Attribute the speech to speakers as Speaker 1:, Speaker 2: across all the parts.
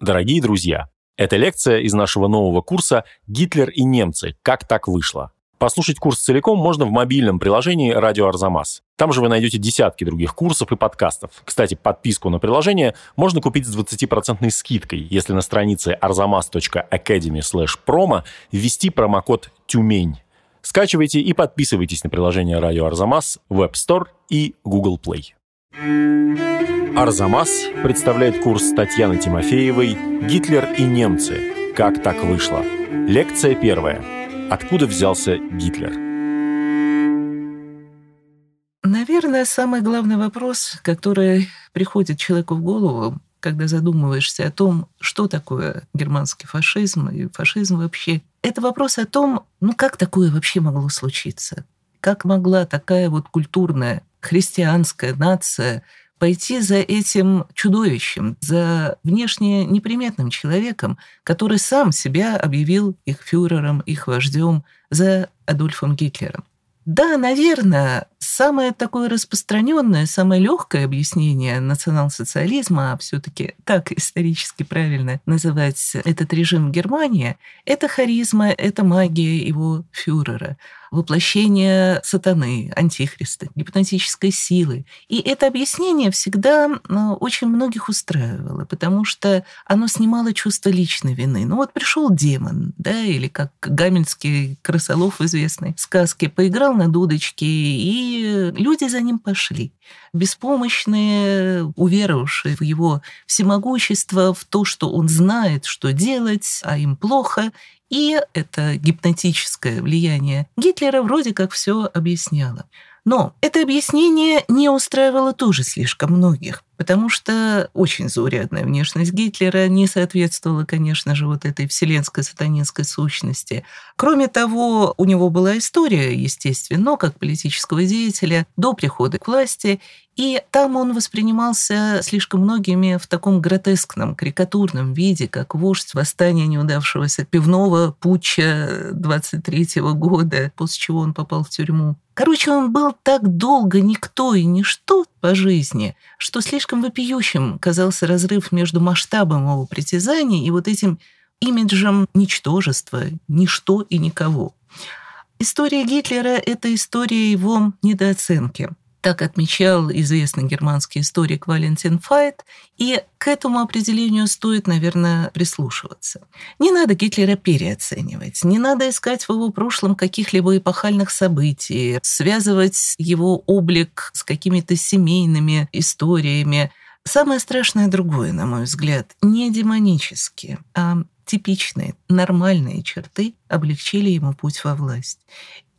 Speaker 1: Дорогие друзья, это лекция из нашего нового курса «Гитлер и немцы. Как так вышло?». Послушать курс целиком можно в мобильном приложении «Радио Арзамас». Там же вы найдете десятки других курсов и подкастов. Кстати, подписку на приложение можно купить с 20% скидкой, если на странице arzamas.academy promo ввести промокод «Тюмень». Скачивайте и подписывайтесь на приложение «Радио Арзамас» в App Store и Google Play. Арзамас представляет курс Татьяны Тимофеевой «Гитлер и немцы. Как так вышло?». Лекция первая. Откуда взялся Гитлер?
Speaker 2: Наверное, самый главный вопрос, который приходит человеку в голову, когда задумываешься о том, что такое германский фашизм и фашизм вообще, это вопрос о том, ну как такое вообще могло случиться? Как могла такая вот культурная христианская нация пойти за этим чудовищем, за внешне неприметным человеком, который сам себя объявил их фюрером, их вождем, за Адольфом Гитлером. Да, наверное, самое такое распространенное, самое легкое объяснение национал-социализма, а все-таки так исторически правильно называть этот режим Германии, это харизма, это магия его фюрера воплощение сатаны, антихриста, гипнотической силы. И это объяснение всегда ну, очень многих устраивало, потому что оно снимало чувство личной вины. Ну вот пришел демон, да, или как Гамельский крысолов в известной сказке, поиграл на дудочке, и люди за ним пошли. Беспомощные, уверовавшие в его всемогущество, в то, что он знает, что делать, а им плохо, и это гипнотическое влияние Гитлера вроде как все объясняло. Но это объяснение не устраивало тоже слишком многих, потому что очень заурядная внешность Гитлера не соответствовала, конечно же, вот этой вселенской сатанинской сущности. Кроме того, у него была история, естественно, как политического деятеля до прихода к власти, и там он воспринимался слишком многими в таком гротескном, карикатурном виде, как вождь восстания неудавшегося пивного путча 23 года, после чего он попал в тюрьму. Короче, он был так долго никто и ничто по жизни, что слишком вопиющим казался разрыв между масштабом его притязаний и вот этим имиджем ничтожества, ничто и никого. История Гитлера – это история его недооценки – так отмечал известный германский историк Валентин Файт, и к этому определению стоит, наверное, прислушиваться. Не надо Гитлера переоценивать, не надо искать в его прошлом каких-либо эпохальных событий, связывать его облик с какими-то семейными историями. Самое страшное другое, на мой взгляд, не демонические, а типичные, нормальные черты облегчили ему путь во власть.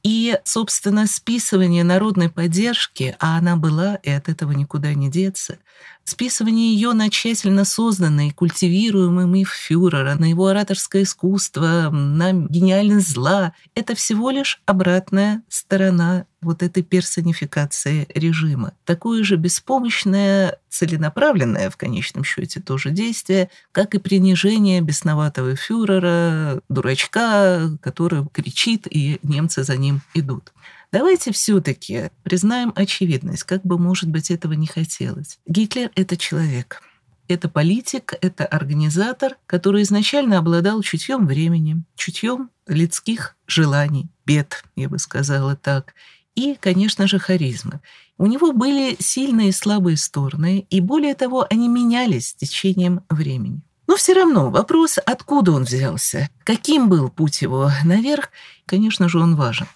Speaker 2: И, собственно, списывание народной поддержки, а она была, и от этого никуда не деться, списывание ее на тщательно созданный, культивируемый миф фюрера, на его ораторское искусство, на гениальность зла, это всего лишь обратная сторона вот этой персонификации режима. Такое же беспомощное, целенаправленное в конечном счете тоже действие, как и принижение бесноватого фюрера, дурачка, который кричит, и немцы за ним идут. Давайте все-таки признаем очевидность, как бы, может быть, этого не хотелось. Гитлер — это человек. Это политик, это организатор, который изначально обладал чутьем времени, чутьем людских желаний, бед, я бы сказала так, и, конечно же, харизмы. У него были сильные и слабые стороны, и более того, они менялись с течением времени. Но все равно вопрос, откуда он взялся, каким был путь его наверх, конечно же, он важен.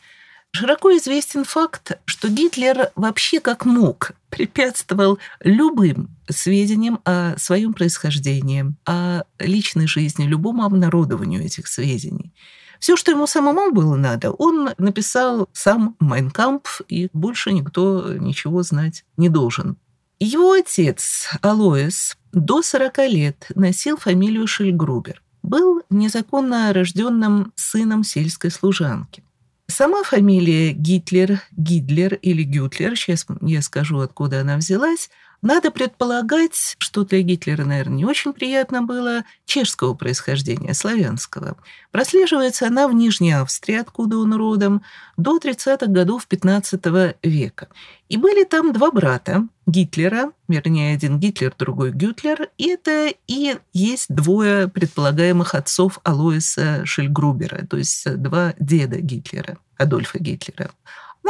Speaker 2: Широко известен факт, что Гитлер вообще как мог препятствовал любым сведениям о своем происхождении, о личной жизни, любому обнародованию этих сведений. Все, что ему самому было надо, он написал сам «Майнкамп», и больше никто ничего знать не должен. Его отец, Алоэс, до 40 лет носил фамилию Шельгрубер. Был незаконно рожденным сыном сельской служанки. Сама фамилия Гитлер, Гидлер или Гютлер, сейчас я скажу, откуда она взялась, Надо предполагать, что для Гитлера, наверное, не очень приятно было чешского происхождения, славянского. Прослеживается она в Нижней Австрии, откуда он родом, до 30-х годов 15 века. И были там два брата Гитлера, вернее, один Гитлер, другой Гютлер, и это и есть двое предполагаемых отцов Алоиса Шельгрубера, то есть два деда Гитлера, Адольфа Гитлера.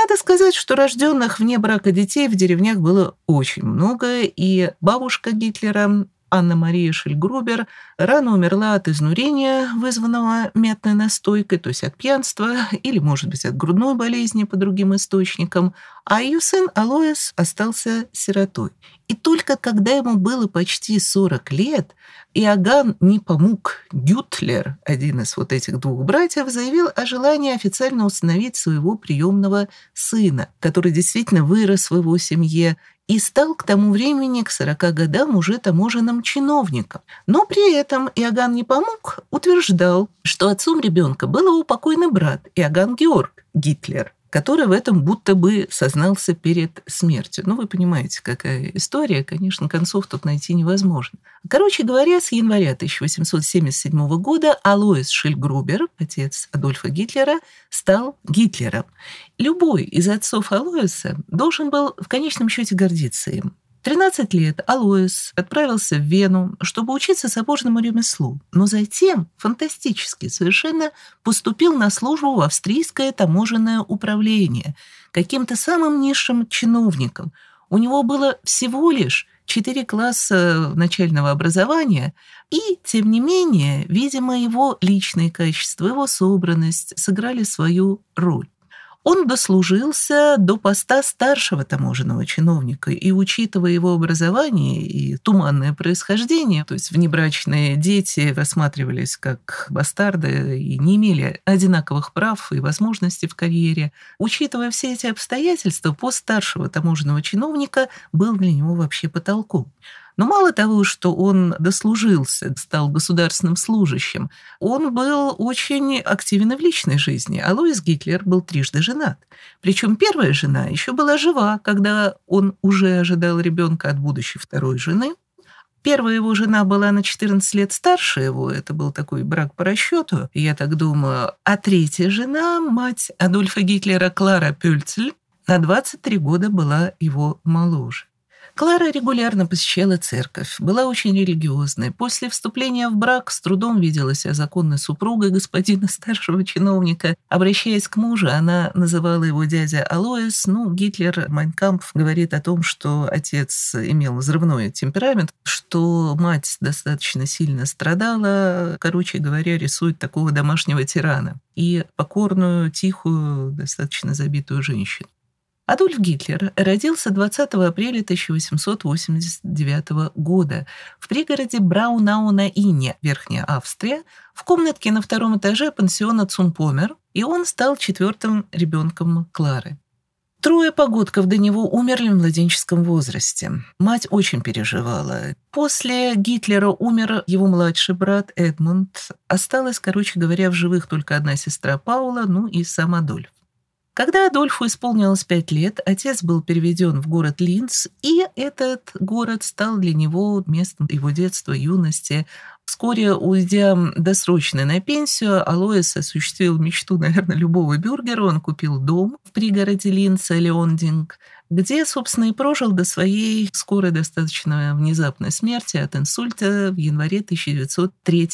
Speaker 2: Надо сказать, что рожденных вне брака детей в деревнях было очень много, и бабушка Гитлера Анна-Мария Шельгрубер рано умерла от изнурения, вызванного мятной настойкой, то есть от пьянства или, может быть, от грудной болезни по другим источникам, а ее сын Алоэс остался сиротой. И только когда ему было почти 40 лет, Иоганн Непомук Гютлер, один из вот этих двух братьев, заявил о желании официально установить своего приемного сына, который действительно вырос в его семье, и стал к тому времени, к 40 годам, уже таможенным чиновником. Но при этом Иоганн Непомук утверждал, что отцом ребенка был его покойный брат Иоганн Георг Гитлер – который в этом будто бы сознался перед смертью. Ну, вы понимаете, какая история. Конечно, концов тут найти невозможно. Короче говоря, с января 1877 года Алоис Шильгрубер, отец Адольфа Гитлера, стал Гитлером. Любой из отцов Алоиса должен был в конечном счете гордиться им. 13 лет Алоис отправился в Вену, чтобы учиться сапожному ремеслу, но затем, фантастически совершенно, поступил на службу в австрийское таможенное управление каким-то самым низшим чиновником. У него было всего лишь четыре класса начального образования, и, тем не менее, видимо, его личные качества, его собранность сыграли свою роль. Он дослужился до поста старшего таможенного чиновника, и, учитывая его образование и туманное происхождение, то есть внебрачные дети рассматривались как бастарды и не имели одинаковых прав и возможностей в карьере, учитывая все эти обстоятельства, пост старшего таможенного чиновника был для него вообще потолком. Но мало того, что он дослужился, стал государственным служащим, он был очень активен в личной жизни. А Луис Гитлер был трижды женат. Причем первая жена еще была жива, когда он уже ожидал ребенка от будущей второй жены. Первая его жена была на 14 лет старше его, это был такой брак по расчету, я так думаю. А третья жена, мать Адольфа Гитлера Клара Пюльцель, на 23 года была его моложе. Клара регулярно посещала церковь, была очень религиозной. После вступления в брак с трудом видела себя законной супругой господина старшего чиновника. Обращаясь к мужу, она называла его дядя Алоис. Ну, Гитлер, Майнкамп говорит о том, что отец имел взрывной темперамент, что мать достаточно сильно страдала. Короче говоря, рисует такого домашнего тирана и покорную, тихую, достаточно забитую женщину. Адольф Гитлер родился 20 апреля 1889 года в пригороде Браунау на Инне, Верхняя Австрия, в комнатке на втором этаже пансиона Цумпомер, и он стал четвертым ребенком Клары. Трое погодков до него умерли в младенческом возрасте. Мать очень переживала. После Гитлера умер его младший брат Эдмунд. Осталась, короче говоря, в живых только одна сестра Паула, ну и сам Адольф. Когда Адольфу исполнилось пять лет, отец был переведен в город Линц, и этот город стал для него местом его детства, юности. Вскоре, уйдя досрочно на пенсию, Алоис осуществил мечту, наверное, любого бюргера. Он купил дом в пригороде Линца, Леондинг, где, собственно, и прожил до своей скорой достаточно внезапной смерти от инсульта в январе 1903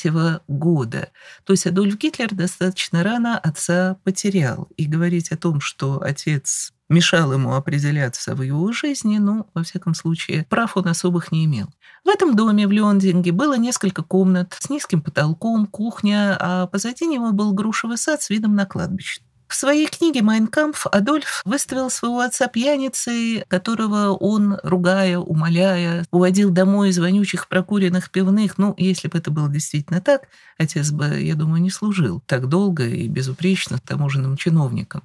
Speaker 2: года. То есть Адольф Гитлер достаточно рано отца потерял. И говорить о том, что отец мешал ему определяться в его жизни, ну, во всяком случае, прав он особых не имел. В этом доме в Леондинге было несколько комнат с низким потолком, кухня, а позади него был грушевый сад с видом на кладбище. В своей книге «Майнкампф» Адольф выставил своего отца пьяницей, которого он, ругая, умоляя, уводил домой из вонючих прокуренных пивных. Ну, если бы это было действительно так, отец бы, я думаю, не служил так долго и безупречно таможенным чиновником.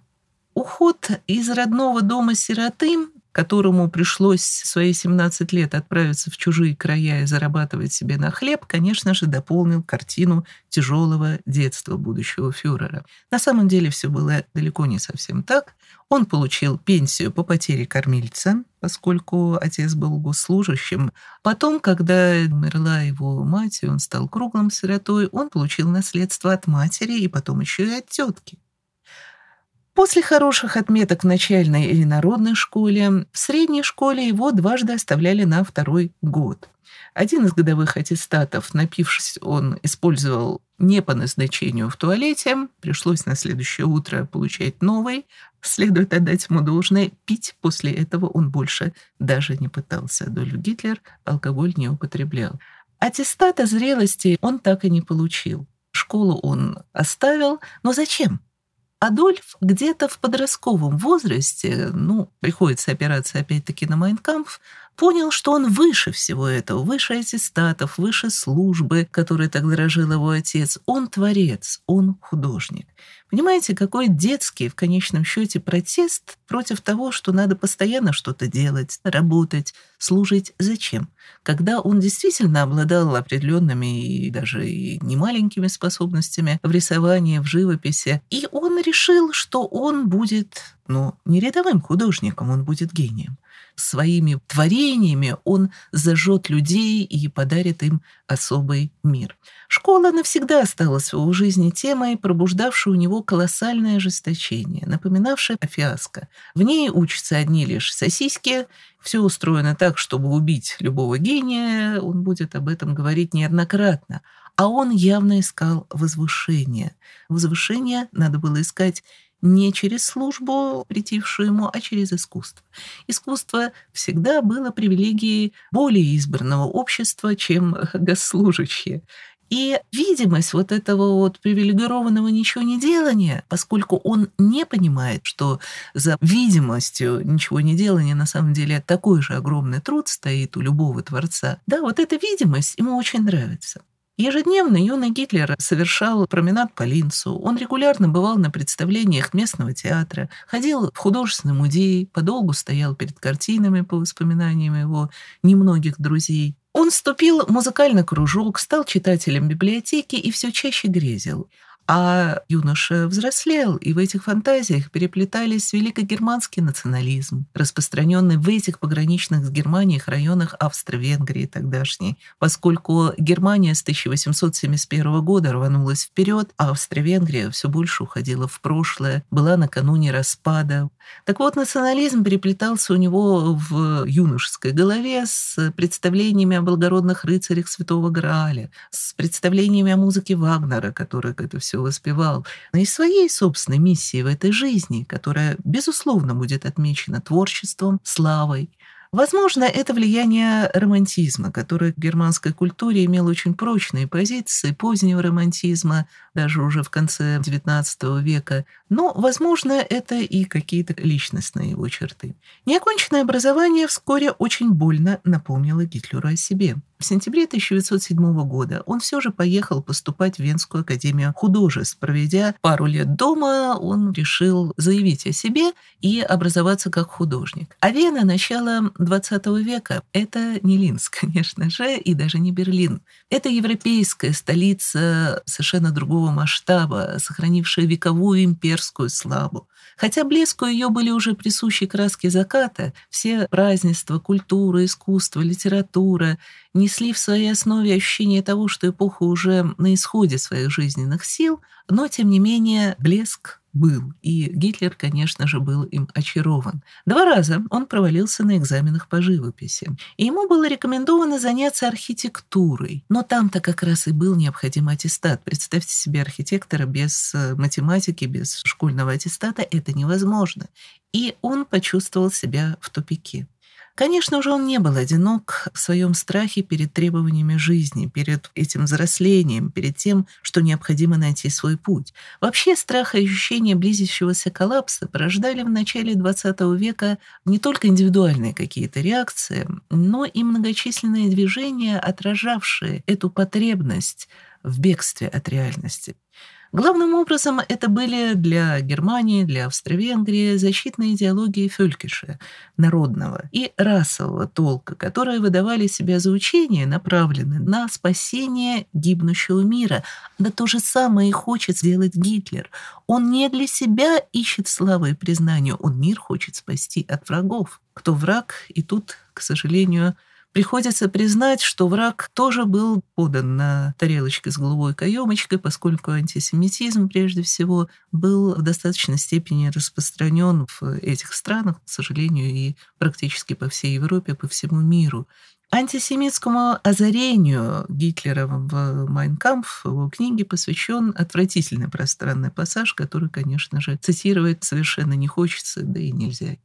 Speaker 2: Уход из родного дома сироты которому пришлось свои 17 лет отправиться в чужие края и зарабатывать себе на хлеб, конечно же, дополнил картину тяжелого детства будущего фюрера. На самом деле все было далеко не совсем так. Он получил пенсию по потере кормильца, поскольку отец был госслужащим. Потом, когда умерла его мать, и он стал круглым сиротой, он получил наследство от матери и потом еще и от тетки. После хороших отметок в начальной или народной школе, в средней школе его дважды оставляли на второй год. Один из годовых аттестатов, напившись, он использовал не по назначению в туалете, пришлось на следующее утро получать новый. Следует отдать ему должное, пить после этого он больше даже не пытался. Адольф Гитлер алкоголь не употреблял. Аттестата зрелости он так и не получил. Школу он оставил, но зачем? Адольф где-то в подростковом возрасте, ну, приходится опираться опять-таки на Майнкампф, понял, что он выше всего этого, выше аттестатов, выше службы, которой так дорожил его отец. Он творец, он художник. Понимаете, какой детский в конечном счете протест против того, что надо постоянно что-то делать, работать, служить. Зачем? Когда он действительно обладал определенными и даже и немаленькими способностями в рисовании, в живописи, и он решил, что он будет, ну, не рядовым художником, он будет гением своими творениями он зажжет людей и подарит им особый мир. Школа навсегда осталась в его жизни темой, пробуждавшей у него колоссальное ожесточение, напоминавшее о фиаско. В ней учатся одни лишь сосиски, все устроено так, чтобы убить любого гения, он будет об этом говорить неоднократно. А он явно искал возвышение. Возвышение надо было искать не через службу, притившую ему, а через искусство. Искусство всегда было привилегией более избранного общества, чем госслужащие. И видимость вот этого вот привилегированного ничего не делания, поскольку он не понимает, что за видимостью ничего не делания на самом деле такой же огромный труд стоит у любого творца, да, вот эта видимость ему очень нравится. Ежедневно юный Гитлер совершал променад по Линцу. Он регулярно бывал на представлениях местного театра, ходил в художественный музей, подолгу стоял перед картинами по воспоминаниям его немногих друзей. Он вступил в музыкальный кружок, стал читателем библиотеки и все чаще грезил. А юноша взрослел, и в этих фантазиях переплетались великогерманский национализм, распространенный в этих пограничных с Германией районах Австро-Венгрии тогдашней, поскольку Германия с 1871 года рванулась вперед, а Австро-Венгрия все больше уходила в прошлое, была накануне распада. Так вот, национализм переплетался у него в юношеской голове с представлениями о благородных рыцарях Святого Грааля, с представлениями о музыке Вагнера, который это все все воспевал, но и своей собственной миссии в этой жизни, которая, безусловно, будет отмечена творчеством, славой, Возможно, это влияние романтизма, который в германской культуре имел очень прочные позиции позднего романтизма, даже уже в конце XIX века. Но, возможно, это и какие-то личностные его черты. Неоконченное образование вскоре очень больно напомнило Гитлеру о себе. В сентябре 1907 года он все же поехал поступать в Венскую академию художеств. Проведя пару лет дома, он решил заявить о себе и образоваться как художник. А Вена начала XX века — это не Линц, конечно же, и даже не Берлин. Это европейская столица совершенно другого масштаба, сохранившая вековую имперскую славу. Хотя блеску ее были уже присущи краски заката, все празднества, культура, искусство, литература несли в своей основе ощущение того, что эпоха уже на исходе своих жизненных сил, но, тем не менее, блеск был, и Гитлер, конечно же, был им очарован. Два раза он провалился на экзаменах по живописи, и ему было рекомендовано заняться архитектурой, но там-то как раз и был необходим аттестат. Представьте себе архитектора без э, математики, без школьного аттестата, это невозможно. И он почувствовал себя в тупике. Конечно же, он не был одинок в своем страхе перед требованиями жизни, перед этим взрослением, перед тем, что необходимо найти свой путь. Вообще, страх и ощущение близящегося коллапса порождали в начале XX века не только индивидуальные какие-то реакции, но и многочисленные движения, отражавшие эту потребность в бегстве от реальности. Главным образом это были для Германии, для Австро-Венгрии защитные идеологии Фюлькиша, народного и расового толка, которые выдавали себя за учения, направленные на спасение гибнущего мира. Да то же самое и хочет сделать Гитлер. Он не для себя ищет славы и признания, он мир хочет спасти от врагов. Кто враг, и тут, к сожалению, Приходится признать, что враг тоже был подан на тарелочке с голубой каемочкой, поскольку антисемитизм, прежде всего, был в достаточной степени распространен в этих странах, к сожалению, и практически по всей Европе, по всему миру. Антисемитскому озарению Гитлера в «Майнкампф» его книге посвящен отвратительный пространный пассаж, который, конечно же, цитировать совершенно не хочется, да и нельзя.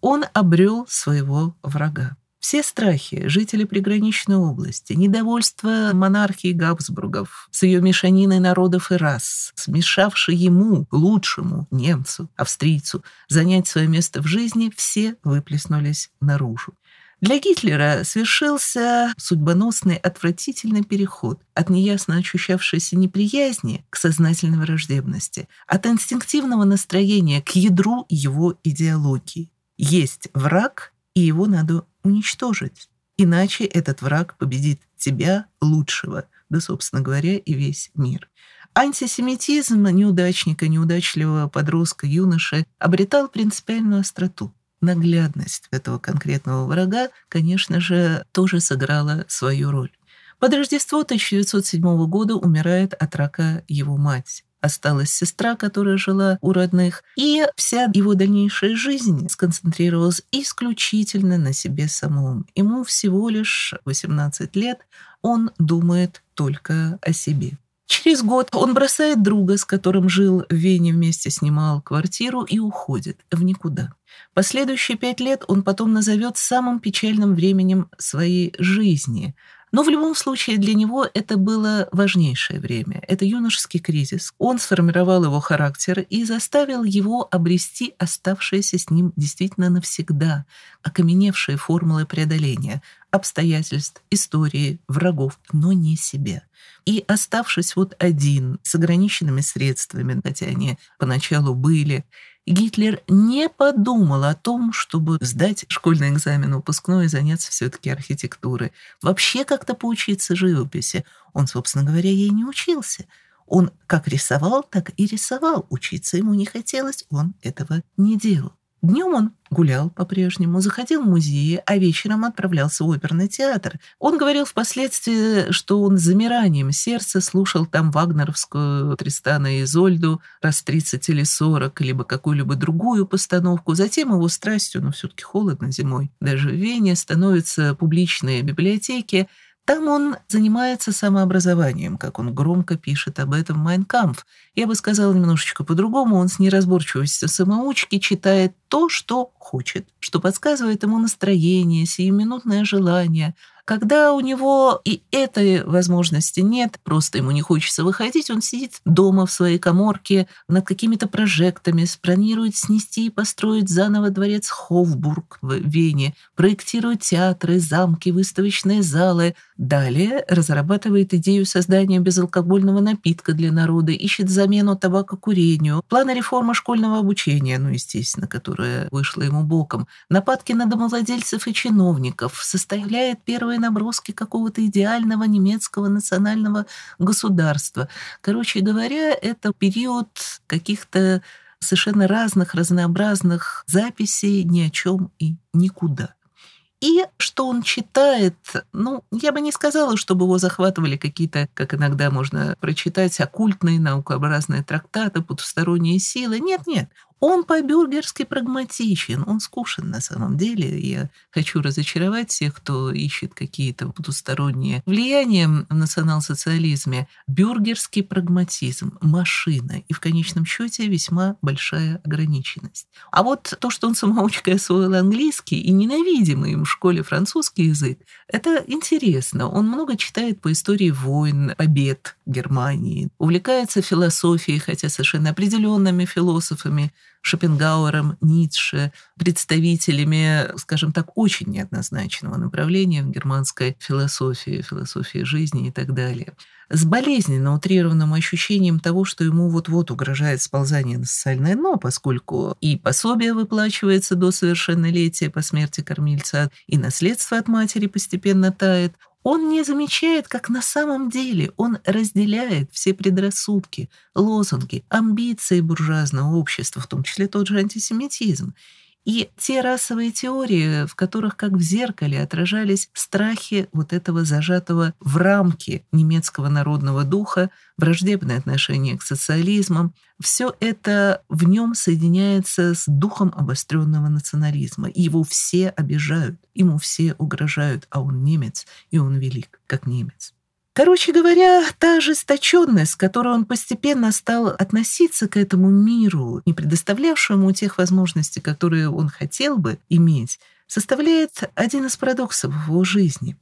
Speaker 2: Он обрел своего врага. Все страхи жителей приграничной области, недовольство монархии Габсбургов с ее мешаниной народов и рас, смешавший ему, лучшему немцу, австрийцу, занять свое место в жизни, все выплеснулись наружу. Для Гитлера свершился судьбоносный отвратительный переход от неясно ощущавшейся неприязни к сознательной враждебности, от инстинктивного настроения к ядру его идеологии. Есть враг, и его надо уничтожить. Иначе этот враг победит тебя, лучшего, да, собственно говоря, и весь мир. Антисемитизм неудачника, неудачливого подростка, юноши обретал принципиальную остроту. Наглядность этого конкретного врага, конечно же, тоже сыграла свою роль. Под Рождество 1907 года умирает от рака его мать осталась сестра, которая жила у родных, и вся его дальнейшая жизнь сконцентрировалась исключительно на себе самом. Ему всего лишь 18 лет, он думает только о себе. Через год он бросает друга, с которым жил в Вене, вместе снимал квартиру и уходит в никуда. Последующие пять лет он потом назовет самым печальным временем своей жизни – но в любом случае для него это было важнейшее время. Это юношеский кризис. Он сформировал его характер и заставил его обрести оставшиеся с ним действительно навсегда окаменевшие формулы преодоления обстоятельств, истории, врагов, но не себе. И оставшись вот один, с ограниченными средствами, хотя они поначалу были, Гитлер не подумал о том, чтобы сдать школьный экзамен выпускной и заняться все-таки архитектурой. Вообще как-то поучиться живописи. Он, собственно говоря, ей не учился. Он как рисовал, так и рисовал. Учиться ему не хотелось, он этого не делал. Днем он гулял по-прежнему, заходил в музеи, а вечером отправлялся в оперный театр. Он говорил впоследствии, что он с замиранием сердца слушал там вагнеровскую Тристана и Изольду раз 30 или 40, либо какую-либо другую постановку. Затем его страстью, но все-таки холодно зимой, даже в Вене становятся публичные библиотеки, там он занимается самообразованием, как он громко пишет об этом «Майнкампф». Я бы сказала немножечко по-другому, он с неразборчивостью самоучки читает то, что хочет, что подсказывает ему настроение, сиюминутное желание, когда у него и этой возможности нет, просто ему не хочется выходить, он сидит дома в своей коморке над какими-то прожектами, планирует снести и построить заново дворец Хофбург в Вене, проектирует театры, замки, выставочные залы. Далее разрабатывает идею создания безалкогольного напитка для народа, ищет замену табакокурению, планы реформы школьного обучения, ну, естественно, которая вышла ему боком, нападки на домовладельцев и чиновников, составляет первые первые наброски какого-то идеального немецкого национального государства. Короче говоря, это период каких-то совершенно разных, разнообразных записей ни о чем и никуда. И что он читает, ну, я бы не сказала, чтобы его захватывали какие-то, как иногда можно прочитать, оккультные, наукообразные трактаты, потусторонние силы. Нет-нет, он по-бюргерски прагматичен, он скушен на самом деле. Я хочу разочаровать всех, кто ищет какие-то потусторонние влияния в национал-социализме. Бюргерский прагматизм, машина и в конечном счете весьма большая ограниченность. А вот то, что он самоучкой освоил английский и ненавидимый им в школе французский язык, это интересно. Он много читает по истории войн, побед Германии, увлекается философией, хотя совершенно определенными философами, Шопенгауэром, Ницше, представителями, скажем так, очень неоднозначного направления в германской философии, философии жизни и так далее. С болезненно утрированным ощущением того, что ему вот-вот угрожает сползание на социальное дно, поскольку и пособие выплачивается до совершеннолетия по смерти кормильца, и наследство от матери постепенно тает, он не замечает, как на самом деле он разделяет все предрассудки, лозунги, амбиции буржуазного общества, в том числе тот же антисемитизм. И те расовые теории, в которых как в зеркале отражались страхи вот этого зажатого в рамки немецкого народного духа, враждебное отношение к социализмам, все это в нем соединяется с духом обостренного национализма. Его все обижают, ему все угрожают, а он немец, и он велик, как немец. Короче говоря, та ожесточенность, с которой он постепенно стал относиться к этому миру, не предоставлявшему тех возможностей, которые он хотел бы иметь, составляет один из парадоксов его жизни.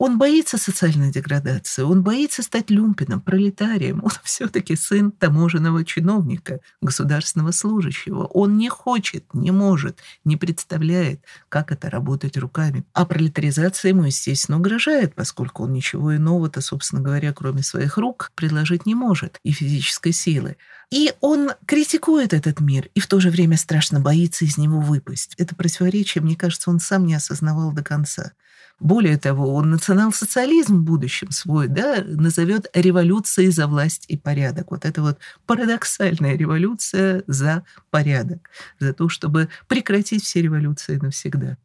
Speaker 2: Он боится социальной деградации, он боится стать люмпином, пролетарием. Он все-таки сын таможенного чиновника, государственного служащего. Он не хочет, не может, не представляет, как это работать руками. А пролетаризация ему, естественно, угрожает, поскольку он ничего иного-то, собственно говоря, кроме своих рук, предложить не может и физической силы. И он критикует этот мир и в то же время страшно боится из него выпасть. Это противоречие, мне кажется, он сам не осознавал до конца. Более того, он национал-социализм в будущем свой да, назовет революцией за власть и порядок. Вот это вот парадоксальная революция за порядок, за то, чтобы прекратить все революции навсегда.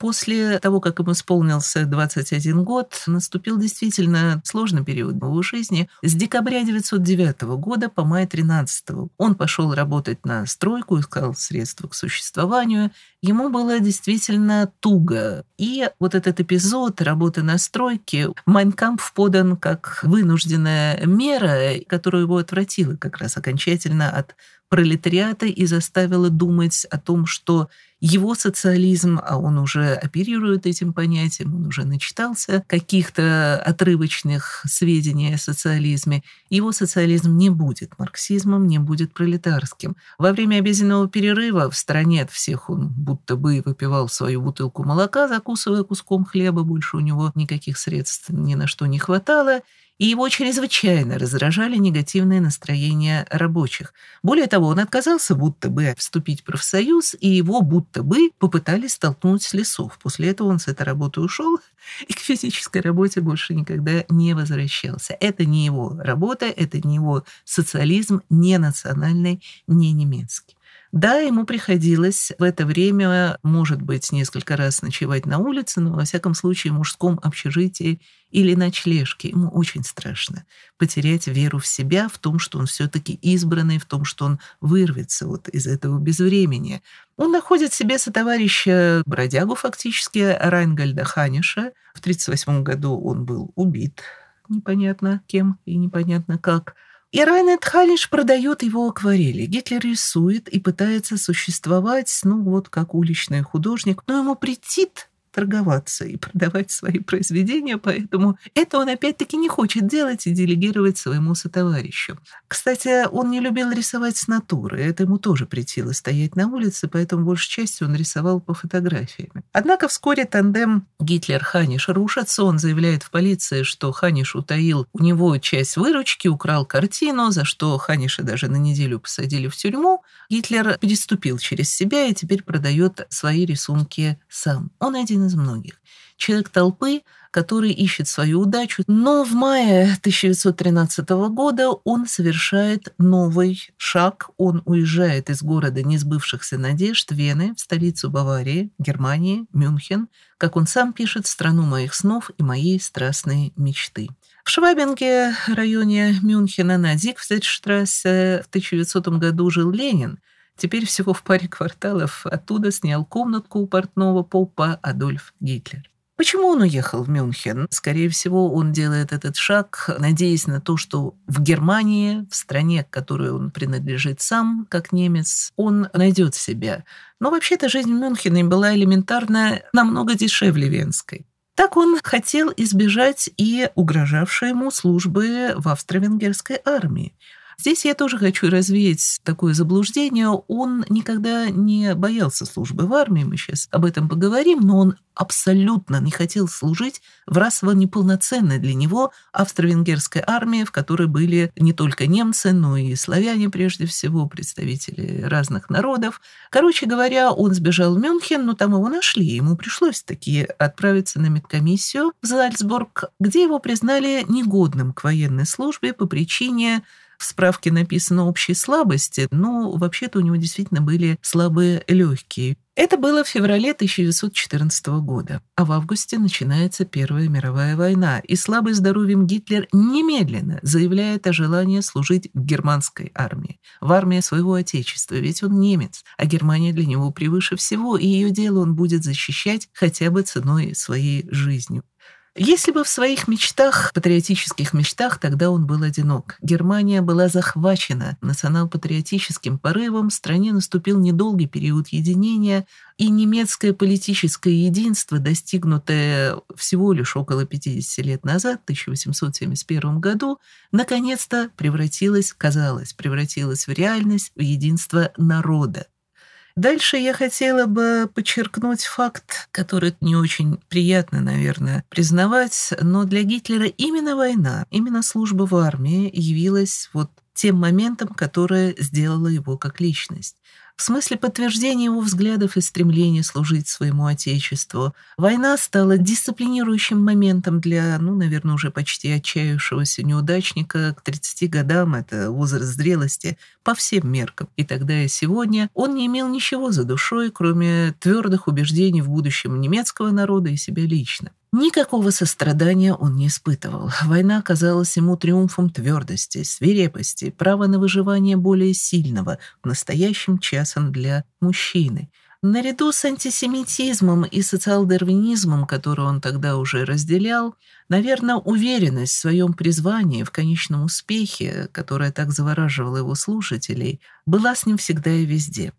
Speaker 2: После того, как ему исполнился 21 год, наступил действительно сложный период в его жизни. С декабря 1909 года по май 13 он пошел работать на стройку, искал средства к существованию. Ему было действительно туго. И вот этот эпизод работы на стройке Майнкамп подан как вынужденная мера, которая его отвратила как раз окончательно от пролетариата и заставила думать о том, что его социализм, а он уже оперирует этим понятием, он уже начитался каких-то отрывочных сведений о социализме, его социализм не будет марксизмом, не будет пролетарским. Во время обеденного перерыва в стране от всех он будто бы выпивал свою бутылку молока, закусывая куском хлеба, больше у него никаких средств ни на что не хватало, и его чрезвычайно раздражали негативные настроения рабочих. Более того, он отказался будто бы вступить в профсоюз, и его будто бы попытались столкнуть с лесов. После этого он с этой работы ушел и к физической работе больше никогда не возвращался. Это не его работа, это не его социализм, не национальный, не немецкий. Да, ему приходилось в это время, может быть, несколько раз ночевать на улице, но, во всяком случае, в мужском общежитии или ночлежке. Ему очень страшно потерять веру в себя, в том, что он все-таки избранный, в том, что он вырвется вот из этого безвремени. Он находит себе сотоварища бродягу фактически, Райнгольда Ханиша. В 1938 году он был убит, непонятно кем и непонятно как – и Райнет Халиш продает его акварели. Гитлер рисует и пытается существовать, ну вот как уличный художник, но ему претит торговаться и продавать свои произведения, поэтому это он опять-таки не хочет делать и делегировать своему сотоварищу. Кстати, он не любил рисовать с натуры, это ему тоже притило стоять на улице, поэтому большей частью он рисовал по фотографиям. Однако вскоре тандем Гитлер-Ханиш рушится, он заявляет в полиции, что Ханиш утаил у него часть выручки, украл картину, за что Ханиша даже на неделю посадили в тюрьму. Гитлер переступил через себя и теперь продает свои рисунки сам. Он один один из многих. Человек толпы, который ищет свою удачу. Но в мае 1913 года он совершает новый шаг. Он уезжает из города несбывшихся надежд Вены в столицу Баварии, Германии, Мюнхен, как он сам пишет, страну моих снов и моей страстной мечты. В Швабинге, районе Мюнхена на Зигфридштрассе в 1900 году жил Ленин – Теперь всего в паре кварталов оттуда снял комнатку у портного попа Адольф Гитлер. Почему он уехал в Мюнхен? Скорее всего, он делает этот шаг, надеясь на то, что в Германии, в стране, к которой он принадлежит сам, как немец, он найдет себя. Но вообще-то жизнь в Мюнхене была элементарно намного дешевле венской. Так он хотел избежать и угрожавшей ему службы в австро-венгерской армии. Здесь я тоже хочу развеять такое заблуждение. Он никогда не боялся службы в армии, мы сейчас об этом поговорим, но он абсолютно не хотел служить в расово неполноценной для него австро-венгерской армии, в которой были не только немцы, но и славяне прежде всего, представители разных народов. Короче говоря, он сбежал в Мюнхен, но там его нашли. Ему пришлось таки отправиться на медкомиссию в Зальцбург, где его признали негодным к военной службе по причине в справке написано общей слабости, но вообще-то у него действительно были слабые легкие. Это было в феврале 1914 года, а в августе начинается Первая мировая война, и слабый здоровьем Гитлер немедленно заявляет о желании служить в германской армии, в армии своего отечества, ведь он немец, а Германия для него превыше всего, и ее дело он будет защищать хотя бы ценой своей жизни. Если бы в своих мечтах, патриотических мечтах, тогда он был одинок. Германия была захвачена национал-патриотическим порывом, в стране наступил недолгий период единения, и немецкое политическое единство, достигнутое всего лишь около 50 лет назад, в 1871 году, наконец-то превратилось, казалось, превратилось в реальность, в единство народа. Дальше я хотела бы подчеркнуть факт, который не очень приятно, наверное, признавать, но для Гитлера именно война, именно служба в армии явилась вот тем моментом, которое сделало его как личность. В смысле подтверждения его взглядов и стремления служить своему Отечеству, война стала дисциплинирующим моментом для, ну, наверное, уже почти отчаявшегося неудачника к 30 годам, это возраст зрелости, по всем меркам. И тогда и сегодня он не имел ничего за душой, кроме твердых убеждений в будущем немецкого народа и себя лично. Никакого сострадания он не испытывал. Война казалась ему триумфом твердости, свирепости, права на выживание более сильного, настоящим часом для мужчины. Наряду с антисемитизмом и социал-дарвинизмом, который он тогда уже разделял, наверное, уверенность в своем призвании, в конечном успехе, которая так завораживала его слушателей, была с ним всегда и везде.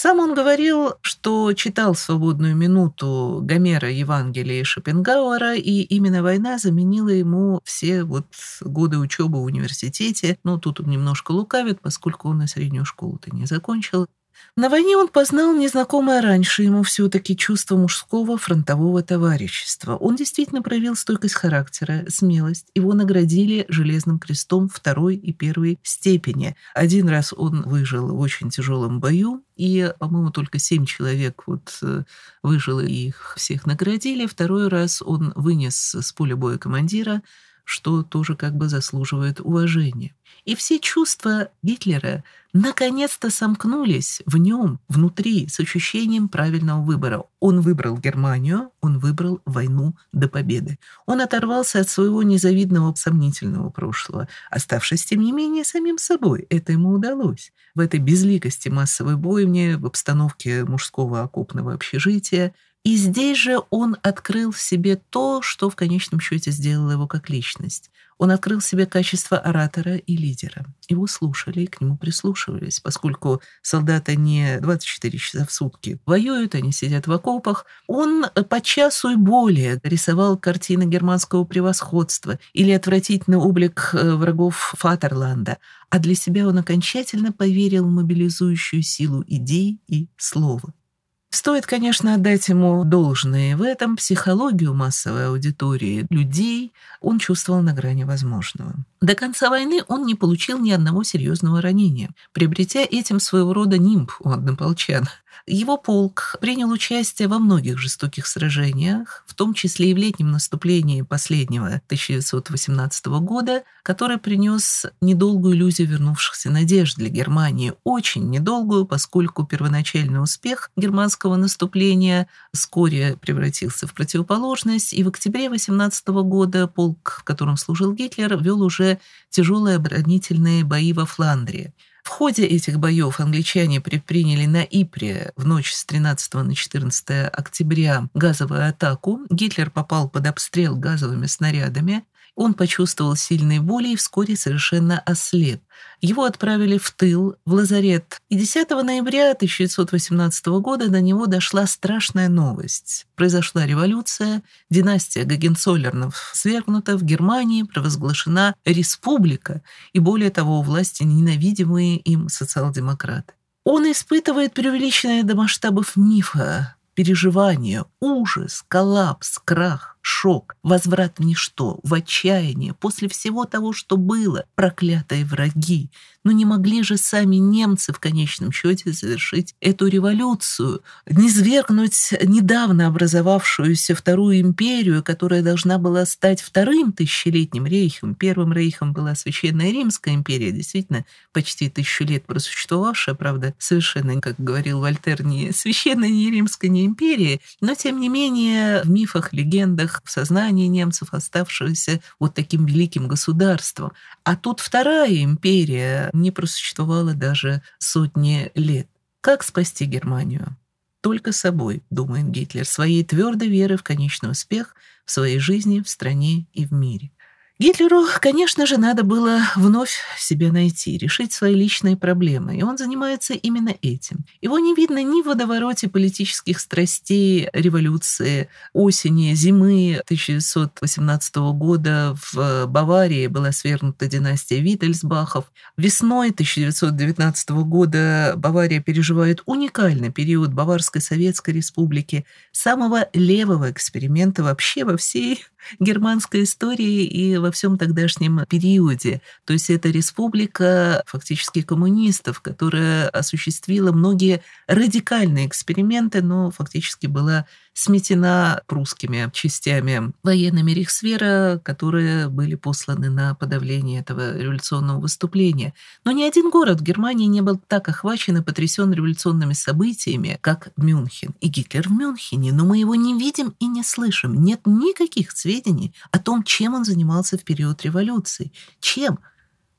Speaker 2: Сам он говорил, что читал свободную минуту Гомера, Евангелия и Шопенгауэра, и именно война заменила ему все вот годы учебы в университете. Ну, тут он немножко лукавит, поскольку он на среднюю школу-то не закончил. На войне он познал незнакомое раньше ему все-таки чувство мужского фронтового товарищества. Он действительно проявил стойкость характера, смелость. Его наградили Железным крестом второй и первой степени. Один раз он выжил в очень тяжелом бою, и, по-моему, только семь человек вот э, выжило, и их всех наградили. Второй раз он вынес с поля боя командира, что тоже как бы заслуживает уважения. И все чувства Гитлера наконец-то сомкнулись в нем, внутри, с ощущением правильного выбора. Он выбрал Германию, он выбрал войну до победы. Он оторвался от своего незавидного, сомнительного прошлого, оставшись, тем не менее, самим собой. Это ему удалось. В этой безликости массовой бойни, в обстановке мужского окопного общежития, и здесь же он открыл в себе то, что в конечном счете сделало его как личность. Он открыл в себе качество оратора и лидера. Его слушали и к нему прислушивались, поскольку солдаты не 24 часа в сутки воюют, они сидят в окопах. Он по часу и более рисовал картины германского превосходства или отвратительный облик э, врагов Фатерланда, а для себя он окончательно поверил в мобилизующую силу идей и слова. Стоит, конечно, отдать ему должное в этом. Психологию массовой аудитории людей он чувствовал на грани возможного. До конца войны он не получил ни одного серьезного ранения, приобретя этим своего рода нимб у однополчан. Его полк принял участие во многих жестоких сражениях, в том числе и в летнем наступлении последнего 1918 года, который принес недолгую иллюзию вернувшихся надежд для Германии. Очень недолгую, поскольку первоначальный успех германского наступления вскоре превратился в противоположность, и в октябре 18 года полк, в котором служил Гитлер, вел уже тяжелые оборонительные бои во Фландрии. В ходе этих боев англичане предприняли на Ипре в ночь с 13 на 14 октября газовую атаку. Гитлер попал под обстрел газовыми снарядами. Он почувствовал сильные боли и вскоре совершенно ослеп. Его отправили в тыл, в лазарет. И 10 ноября 1918 года до него дошла страшная новость. Произошла революция, династия Гагенцоллернов свергнута, в Германии провозглашена республика, и более того, у власти ненавидимые им социал-демократы. Он испытывает преувеличенное до масштабов мифа переживания, ужас, коллапс, крах шок, возврат в ничто, в отчаяние, после всего того, что было, проклятые враги. Но не могли же сами немцы в конечном счете завершить эту революцию, не свергнуть недавно образовавшуюся Вторую империю, которая должна была стать вторым тысячелетним рейхом. Первым рейхом была Священная Римская империя, действительно, почти тысячу лет просуществовавшая, правда, совершенно, как говорил Вольтер, не Священная, не Римская, не империя, но, тем не менее, в мифах, легендах, в сознании немцев, оставшегося вот таким великим государством. А тут Вторая империя не просуществовала даже сотни лет. Как спасти Германию? Только собой, думает Гитлер, своей твердой веры в конечный успех в своей жизни, в стране и в мире. Гитлеру, конечно же, надо было вновь себя найти, решить свои личные проблемы, и он занимается именно этим. Его не видно ни в водовороте политических страстей революции осени, зимы 1918 года в Баварии была свергнута династия Виттельсбахов. Весной 1919 года Бавария переживает уникальный период Баварской Советской Республики, самого левого эксперимента вообще во всей германской истории и во всем тогдашнем периоде. То есть это республика фактически коммунистов, которая осуществила многие радикальные эксперименты, но фактически была сметена прусскими частями военными Рейхсвера, которые были посланы на подавление этого революционного выступления. Но ни один город в Германии не был так охвачен и потрясен революционными событиями, как Мюнхен. И Гитлер в Мюнхене, но мы его не видим и не слышим. Нет никаких сведений о том, чем он занимался в период революции. Чем?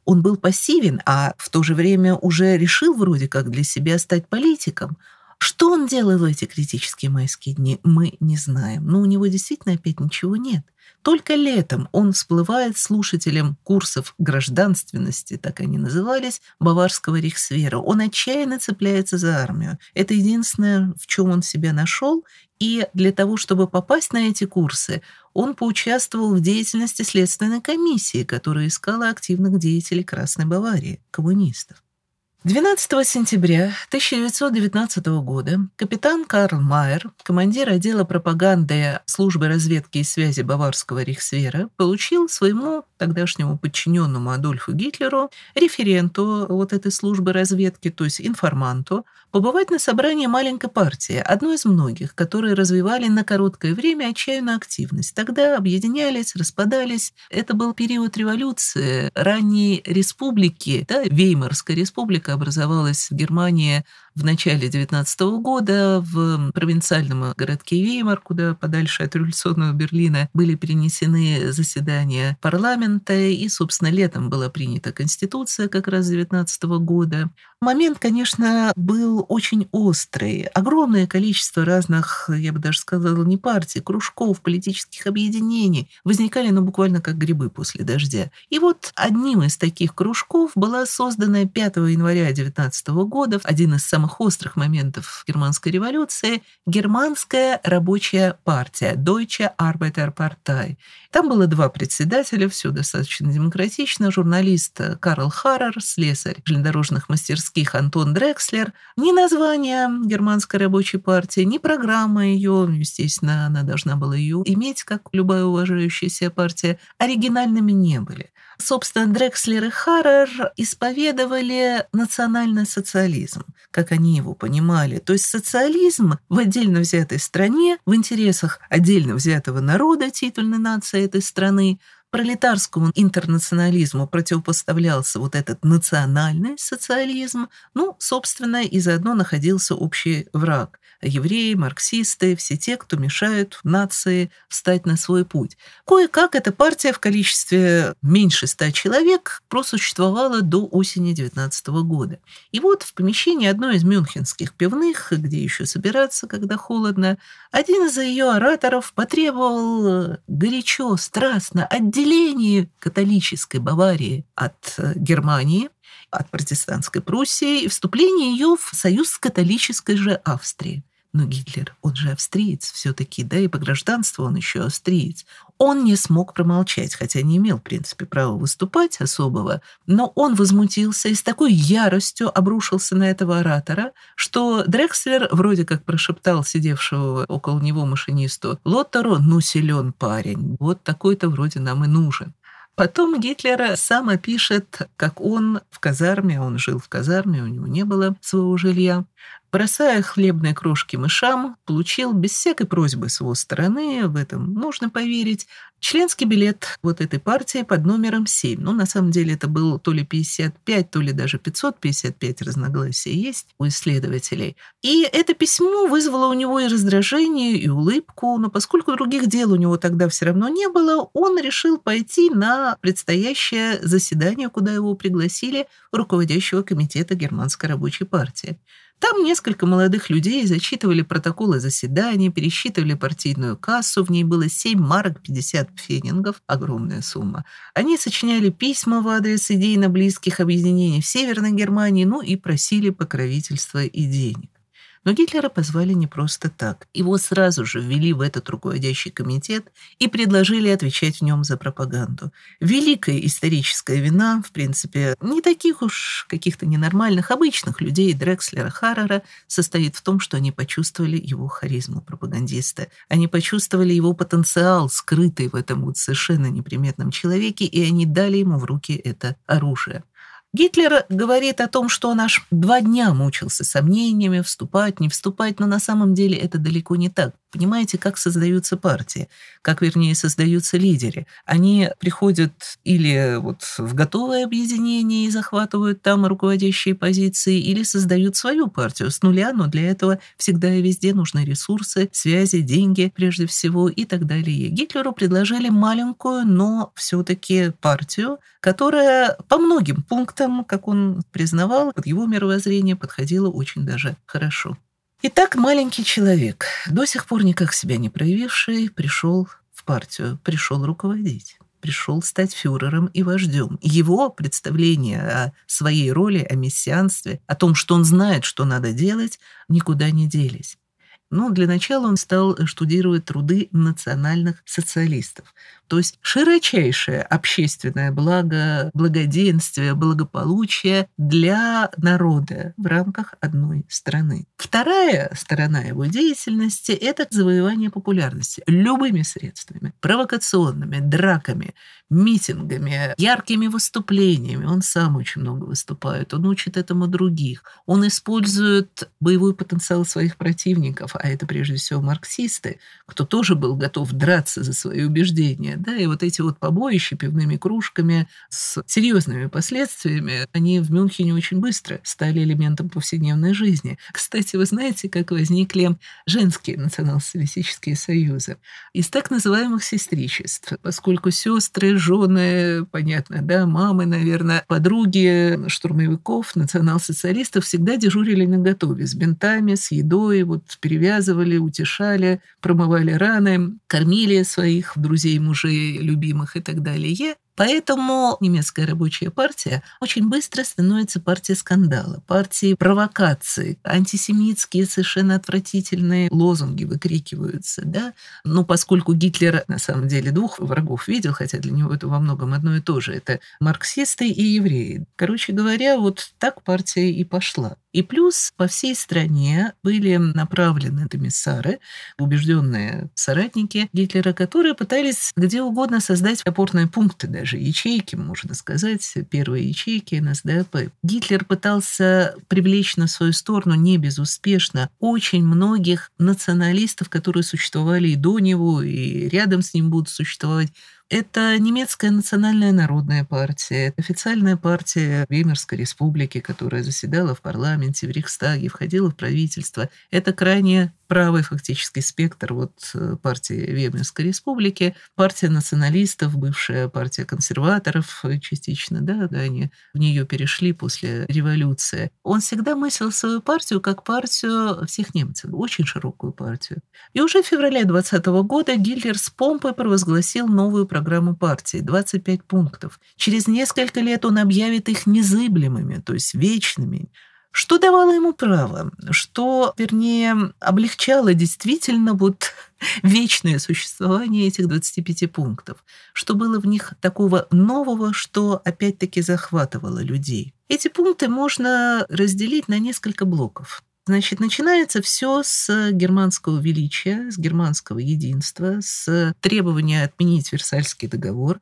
Speaker 2: Он был пассивен, а в то же время уже решил вроде как для себя стать политиком – что он делал в эти критические майские дни, мы не знаем. Но у него действительно опять ничего нет. Только летом он всплывает слушателем курсов гражданственности, так они назывались, баварского рейхсвера. Он отчаянно цепляется за армию. Это единственное, в чем он себя нашел. И для того, чтобы попасть на эти курсы, он поучаствовал в деятельности Следственной комиссии, которая искала активных деятелей Красной Баварии, коммунистов. 12 сентября 1919 года капитан Карл Майер, командир отдела пропаганды службы разведки и связи Баварского рейхсвера, получил своему тогдашнему подчиненному Адольфу Гитлеру, референту вот этой службы разведки, то есть информанту, побывать на собрании маленькой партии, одной из многих, которые развивали на короткое время отчаянную активность. Тогда объединялись, распадались. Это был период революции, ранней республики, да, Веймарская республика образовалась в Германии в начале 19 года в провинциальном городке Веймар, куда подальше от революционного Берлина были перенесены заседания парламента, и, собственно, летом была принята Конституция как раз 19 года. Момент, конечно, был очень острый. Огромное количество разных, я бы даже сказала, не партий, кружков, политических объединений возникали, ну, буквально как грибы после дождя. И вот одним из таких кружков была создана 5 января 19 года, один из самых самых острых моментов германской революции германская рабочая партия Deutsche Arbeiterpartei. Там было два председателя, все достаточно демократично. Журналист Карл Харрер, слесарь железнодорожных мастерских Антон Дрекслер. Ни название германской рабочей партии, ни программа ее, естественно, она должна была ее иметь, как любая уважающаяся партия, оригинальными не были. Собственно, Дрекслер и Харрер исповедовали национальный социализм, как они его понимали. То есть социализм в отдельно взятой стране, в интересах отдельно взятого народа, титульной нации этой страны, пролетарскому интернационализму противопоставлялся вот этот национальный социализм, ну, собственно, и заодно находился общий враг евреи, марксисты, все те, кто мешают нации встать на свой путь. Кое-как эта партия в количестве меньше ста человек просуществовала до осени 19 года. И вот в помещении одной из мюнхенских пивных, где еще собираться, когда холодно, один из ее ораторов потребовал горячо, страстно, отделении католической Баварии от э, Германии, от протестантской Пруссии и вступлении ее в союз с католической же Австрией. Но Гитлер, он же австриец все-таки, да, и по гражданству он еще австриец. Он не смог промолчать, хотя не имел, в принципе, права выступать особого, но он возмутился и с такой яростью обрушился на этого оратора, что Дрекслер вроде как прошептал сидевшего около него машинисту «Лоттеру, ну силен парень, вот такой-то вроде нам и нужен». Потом Гитлер сам опишет, как он в казарме, он жил в казарме, у него не было своего жилья, бросая хлебные крошки мышам, получил без всякой просьбы с его стороны, в этом нужно поверить, членский билет вот этой партии под номером 7. Ну, на самом деле это был то ли 55, то ли даже 555 разногласий есть у исследователей. И это письмо вызвало у него и раздражение, и улыбку, но поскольку других дел у него тогда все равно не было, он решил пойти на предстоящее заседание, куда его пригласили руководящего комитета Германской рабочей партии. Там несколько молодых людей зачитывали протоколы заседаний, пересчитывали партийную кассу, в ней было 7 марок 50 фенингов, огромная сумма. Они сочиняли письма в адрес идейно близких объединений в Северной Германии, ну и просили покровительства и денег. Но Гитлера позвали не просто так. Его сразу же ввели в этот руководящий комитет и предложили отвечать в нем за пропаганду. Великая историческая вина, в принципе, не таких уж каких-то ненормальных, обычных людей Дрекслера Харрера состоит в том, что они почувствовали его харизму пропагандиста. Они почувствовали его потенциал, скрытый в этом вот совершенно неприметном человеке, и они дали ему в руки это оружие. Гитлер говорит о том, что он аж два дня мучился сомнениями, вступать, не вступать, но на самом деле это далеко не так. Понимаете, как создаются партии, как, вернее, создаются лидеры. Они приходят или вот в готовое объединение и захватывают там руководящие позиции, или создают свою партию с нуля, но для этого всегда и везде нужны ресурсы, связи, деньги прежде всего и так далее. Гитлеру предложили маленькую, но все-таки партию, которая по многим пунктам, как он признавал, под его мировоззрение подходила очень даже хорошо. Итак, маленький человек, до сих пор никак себя не проявивший, пришел в партию, пришел руководить пришел стать фюрером и вождем. Его представление о своей роли, о мессианстве, о том, что он знает, что надо делать, никуда не делись. Но для начала он стал штудировать труды национальных социалистов. То есть широчайшее общественное благо, благоденствие, благополучие для народа в рамках одной страны. Вторая сторона его деятельности – это завоевание популярности любыми средствами, провокационными, драками, митингами, яркими выступлениями. Он сам очень много выступает, он учит этому других. Он использует боевой потенциал своих противников, а это прежде всего марксисты, кто тоже был готов драться за свои убеждения. Да? И вот эти вот побоища пивными кружками с серьезными последствиями, они в Мюнхене очень быстро стали элементом повседневной жизни. Кстати, вы знаете, как возникли женские национал-социалистические союзы? Из так называемых сестричеств, поскольку сестры жены, понятно, да, мамы, наверное, подруги штурмовиков, национал-социалистов всегда дежурили на готове с бинтами, с едой, вот перевязывали, утешали, промывали раны, кормили своих друзей, мужей, любимых и так далее. Поэтому немецкая рабочая партия очень быстро становится партией скандала, партией провокации. Антисемитские совершенно отвратительные лозунги выкрикиваются. Да? Но поскольку Гитлер на самом деле двух врагов видел, хотя для него это во многом одно и то же, это марксисты и евреи. Короче говоря, вот так партия и пошла. И плюс по всей стране были направлены комиссары, убежденные соратники Гитлера, которые пытались где угодно создать опорные пункты, даже ячейки, можно сказать, первые ячейки НСДАП. Гитлер пытался привлечь на свою сторону не безуспешно очень многих националистов, которые существовали и до него, и рядом с ним будут существовать, это немецкая национальная народная партия, официальная партия Веймарской республики, которая заседала в парламенте, в Рейхстаге, входила в правительство. Это крайне правый фактически спектр вот э, партии Веймарской республики, партия националистов, бывшая партия консерваторов э, частично, да, да, они в нее перешли после революции. Он всегда мыслил свою партию как партию всех немцев, очень широкую партию. И уже в феврале 20 года Гитлер с помпой провозгласил новую программу партии, 25 пунктов. Через несколько лет он объявит их незыблемыми, то есть вечными. Что давало ему право? Что, вернее, облегчало действительно вот вечное существование этих 25 пунктов? Что было в них такого нового, что опять-таки захватывало людей? Эти пункты можно разделить на несколько блоков. Значит, начинается все с германского величия, с германского единства, с требования отменить Версальский договор,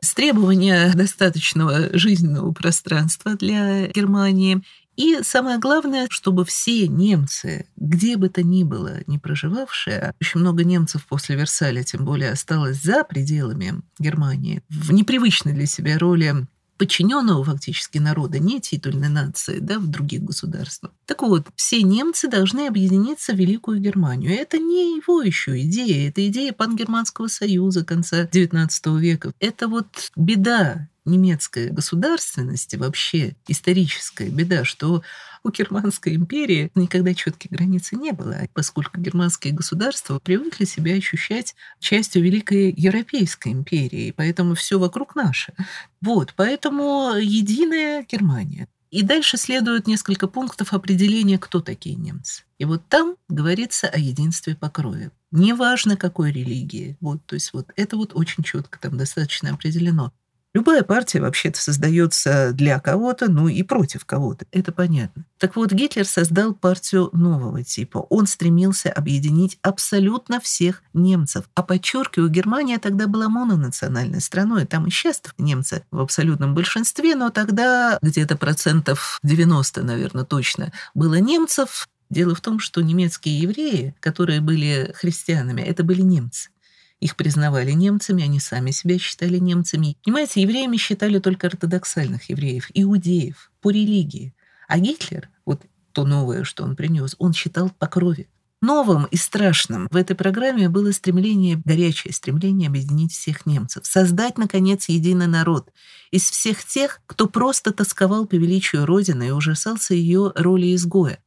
Speaker 2: с требования достаточного жизненного пространства для Германии. И самое главное, чтобы все немцы, где бы то ни было, не проживавшие, очень много немцев после Версаля, тем более, осталось за пределами Германии, в непривычной для себя роли подчиненного фактически народа, не титульной нации, да, в других государствах. Так вот, все немцы должны объединиться в Великую Германию. Это не его еще идея, это идея Пангерманского союза конца XIX века. Это вот беда немецкой государственности, вообще историческая беда, что у Германской империи никогда четких границы не было, поскольку германские государства привыкли себя ощущать частью Великой Европейской империи, поэтому все вокруг наше. Вот, поэтому единая Германия. И дальше следует несколько пунктов определения, кто такие немцы. И вот там говорится о единстве по крови. Неважно, какой религии. Вот, то есть вот это вот очень четко там достаточно определено. Любая партия вообще-то создается для кого-то, ну и против кого-то. Это понятно. Так вот, Гитлер создал партию нового типа. Он стремился объединить абсолютно всех немцев. А подчеркиваю, Германия тогда была мононациональной страной. Там и сейчас немцы в абсолютном большинстве, но тогда где-то процентов 90, наверное, точно было немцев. Дело в том, что немецкие евреи, которые были христианами, это были немцы. Их признавали немцами, они сами себя считали немцами. Понимаете, евреями считали только ортодоксальных евреев, иудеев, по религии. А Гитлер, вот то новое, что он принес, он считал по крови. Новым и страшным в этой программе было стремление, горячее стремление объединить всех немцев, создать, наконец, единый народ из всех тех, кто просто тосковал по величию Родины и ужасался ее роли изгоя.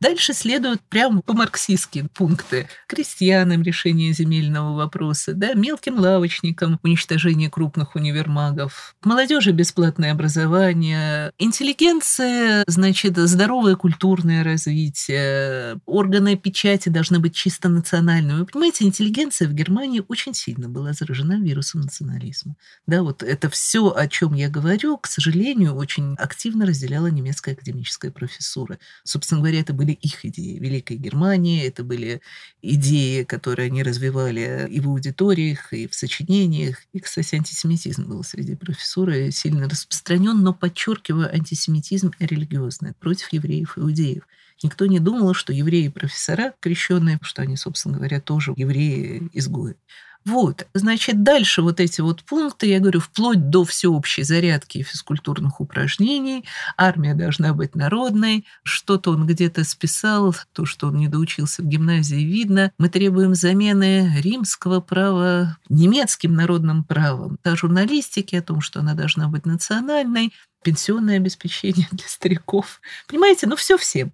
Speaker 2: Дальше следуют прямо по-марксистски пункты. Крестьянам решение земельного вопроса, да, мелким лавочникам уничтожение крупных универмагов, молодежи бесплатное образование, интеллигенция, значит, здоровое культурное развитие, органы печати должны быть чисто национальными. Вы понимаете, интеллигенция в Германии очень сильно была заражена вирусом национализма. Да, вот это все, о чем я говорю, к сожалению, очень активно разделяла немецкая академическая профессура. Собственно говоря, это были были их идеи Великой Германии, это были идеи, которые они развивали и в аудиториях, и в сочинениях. И, кстати, антисемитизм был среди профессуры сильно распространен, но подчеркиваю, антисемитизм религиозный против евреев и иудеев. Никто не думал, что евреи-профессора крещенные, что они, собственно говоря, тоже евреи-изгои. Вот, значит, дальше вот эти вот пункты, я говорю, вплоть до всеобщей зарядки физкультурных упражнений, армия должна быть народной, что-то он где-то списал, то, что он не доучился в гимназии, видно. Мы требуем замены римского права немецким народным правом, о журналистике, о том, что она должна быть национальной, пенсионное обеспечение для стариков. Понимаете, ну все всем.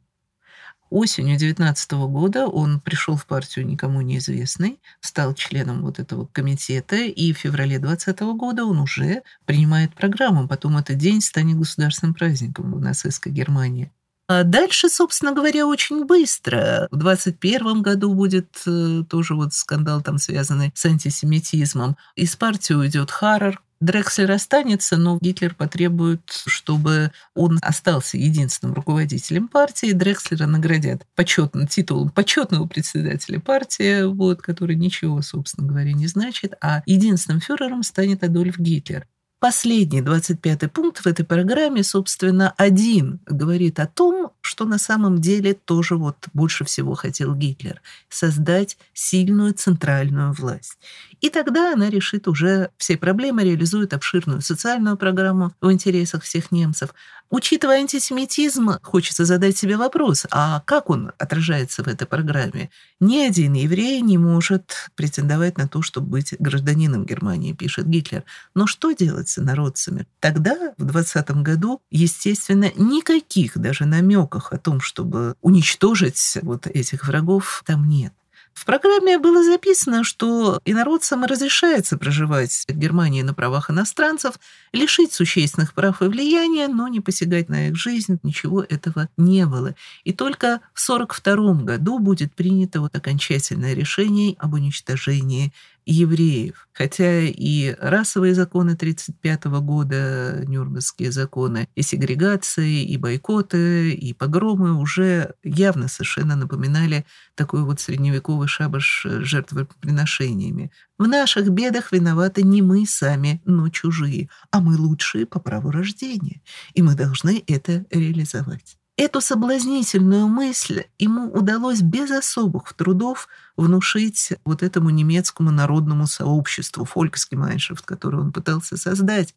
Speaker 2: Осенью 19 года он пришел в партию никому неизвестный, стал членом вот этого комитета, и в феврале 20 года он уже принимает программу. Потом этот день станет государственным праздником в нацистской Германии. А дальше, собственно говоря, очень быстро. В 21 году будет э, тоже вот скандал там связанный с антисемитизмом. Из партии уйдет Харрер, Дрекслер останется, но Гитлер потребует, чтобы он остался единственным руководителем партии. Дрекслера наградят почетным титулом почетного председателя партии, вот, который ничего, собственно говоря, не значит, а единственным фюрером станет Адольф Гитлер. Последний, 25-й пункт в этой программе, собственно, один говорит о том, что на самом деле тоже вот больше всего хотел Гитлер – создать сильную центральную власть. И тогда она решит уже все проблемы, реализует обширную социальную программу в интересах всех немцев. Учитывая антисемитизм, хочется задать себе вопрос, а как он отражается в этой программе? Ни один еврей не может претендовать на то, чтобы быть гражданином Германии, пишет Гитлер. Но что делать с инородцами? Тогда, в 20 году, естественно, никаких даже намеков о том, чтобы уничтожить вот этих врагов, там нет. В программе было записано, что инородцам разрешается проживать в Германии на правах иностранцев, лишить существенных прав и влияния, но не посягать на их жизнь, ничего этого не было. И только в 1942 году будет принято вот окончательное решение об уничтожении евреев. Хотя и расовые законы 1935 года, Нюрнбергские законы, и сегрегации, и бойкоты, и погромы уже явно совершенно напоминали такой вот средневековый шабаш жертвоприношениями. В наших бедах виноваты не мы сами, но чужие, а мы лучшие по праву рождения, и мы должны это реализовать. Эту соблазнительную мысль ему удалось без особых трудов внушить вот этому немецкому народному сообществу, фольксгемайншафт, которое он пытался создать.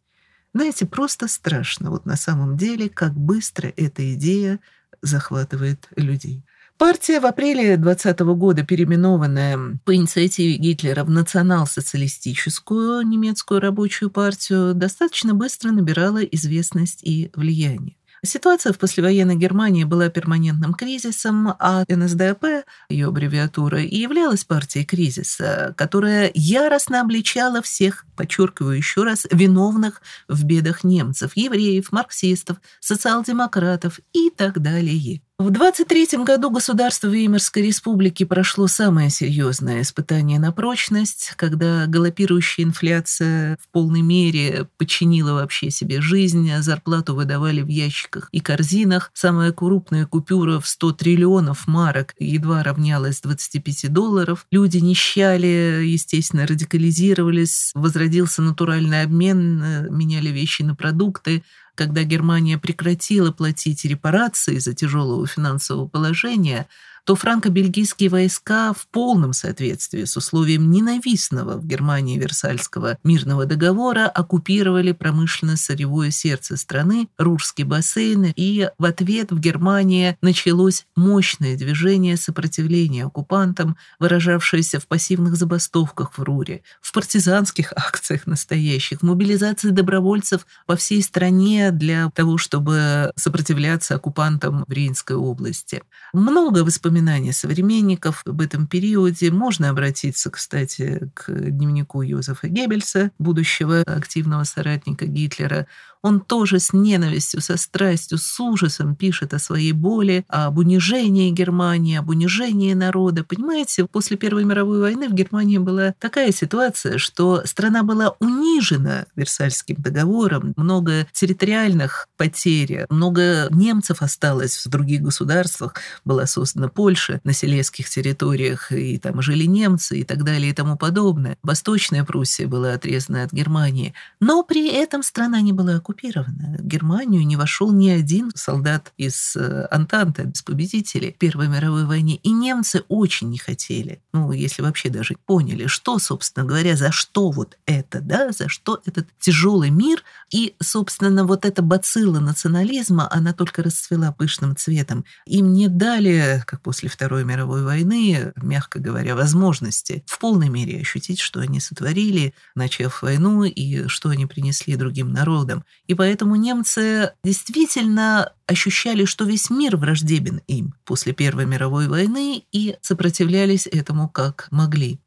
Speaker 2: Знаете, просто страшно вот на самом деле, как быстро эта идея захватывает людей. Партия в апреле 20 года, переименованная по инициативе Гитлера в национал-социалистическую немецкую рабочую партию, достаточно быстро набирала известность и влияние. Ситуация в послевоенной Германии была перманентным кризисом, а НСДАП, ее аббревиатура, и являлась партией кризиса, которая яростно обличала всех, подчеркиваю еще раз, виновных в бедах немцев, евреев, марксистов, социал-демократов и так далее. В 23 году государство Веймарской республики прошло самое серьезное испытание на прочность, когда галопирующая инфляция в полной мере подчинила вообще себе жизнь, зарплату выдавали в ящиках и корзинах, самая крупная купюра в 100 триллионов марок едва равнялась 25 долларов, люди нищали, естественно, радикализировались, возродился натуральный обмен, меняли вещи на продукты, когда Германия прекратила платить репарации за тяжелого финансового положения, то франко-бельгийские войска в полном соответствии с условием ненавистного в Германии Версальского мирного договора оккупировали промышленно-сырьевое сердце страны, Рурский бассейн, и в ответ в Германии началось мощное движение сопротивления оккупантам, выражавшееся в пассивных забастовках в Руре, в партизанских акциях настоящих, в мобилизации добровольцев по всей стране для того, чтобы сопротивляться оккупантам в Рейнской области. Много воспоминаний воспоминания современников об этом периоде. Можно обратиться, кстати, к дневнику Йозефа Геббельса, будущего активного соратника Гитлера. Он тоже с ненавистью, со страстью, с ужасом пишет о своей боли, об унижении Германии, об унижении народа. Понимаете, после Первой мировой войны в Германии была такая ситуация, что страна была унижена Версальским договором, много территориальных потерь, много немцев осталось в других государствах, была создана Польша на селезских территориях, и там жили немцы и так далее и тому подобное. Восточная Пруссия была отрезана от Германии, но при этом страна не была. В Германию не вошел ни один солдат из э, Антанты, из победителей Первой мировой войны. И немцы очень не хотели, ну, если вообще даже поняли, что, собственно говоря, за что вот это, да, за что этот тяжелый мир. И, собственно, вот эта бацилла национализма, она только расцвела пышным цветом. Им не дали, как после Второй мировой войны, мягко говоря, возможности в полной мере ощутить, что они сотворили, начав войну, и что они принесли другим народам. И поэтому немцы действительно ощущали, что весь мир враждебен им после Первой мировой войны и сопротивлялись этому как могли.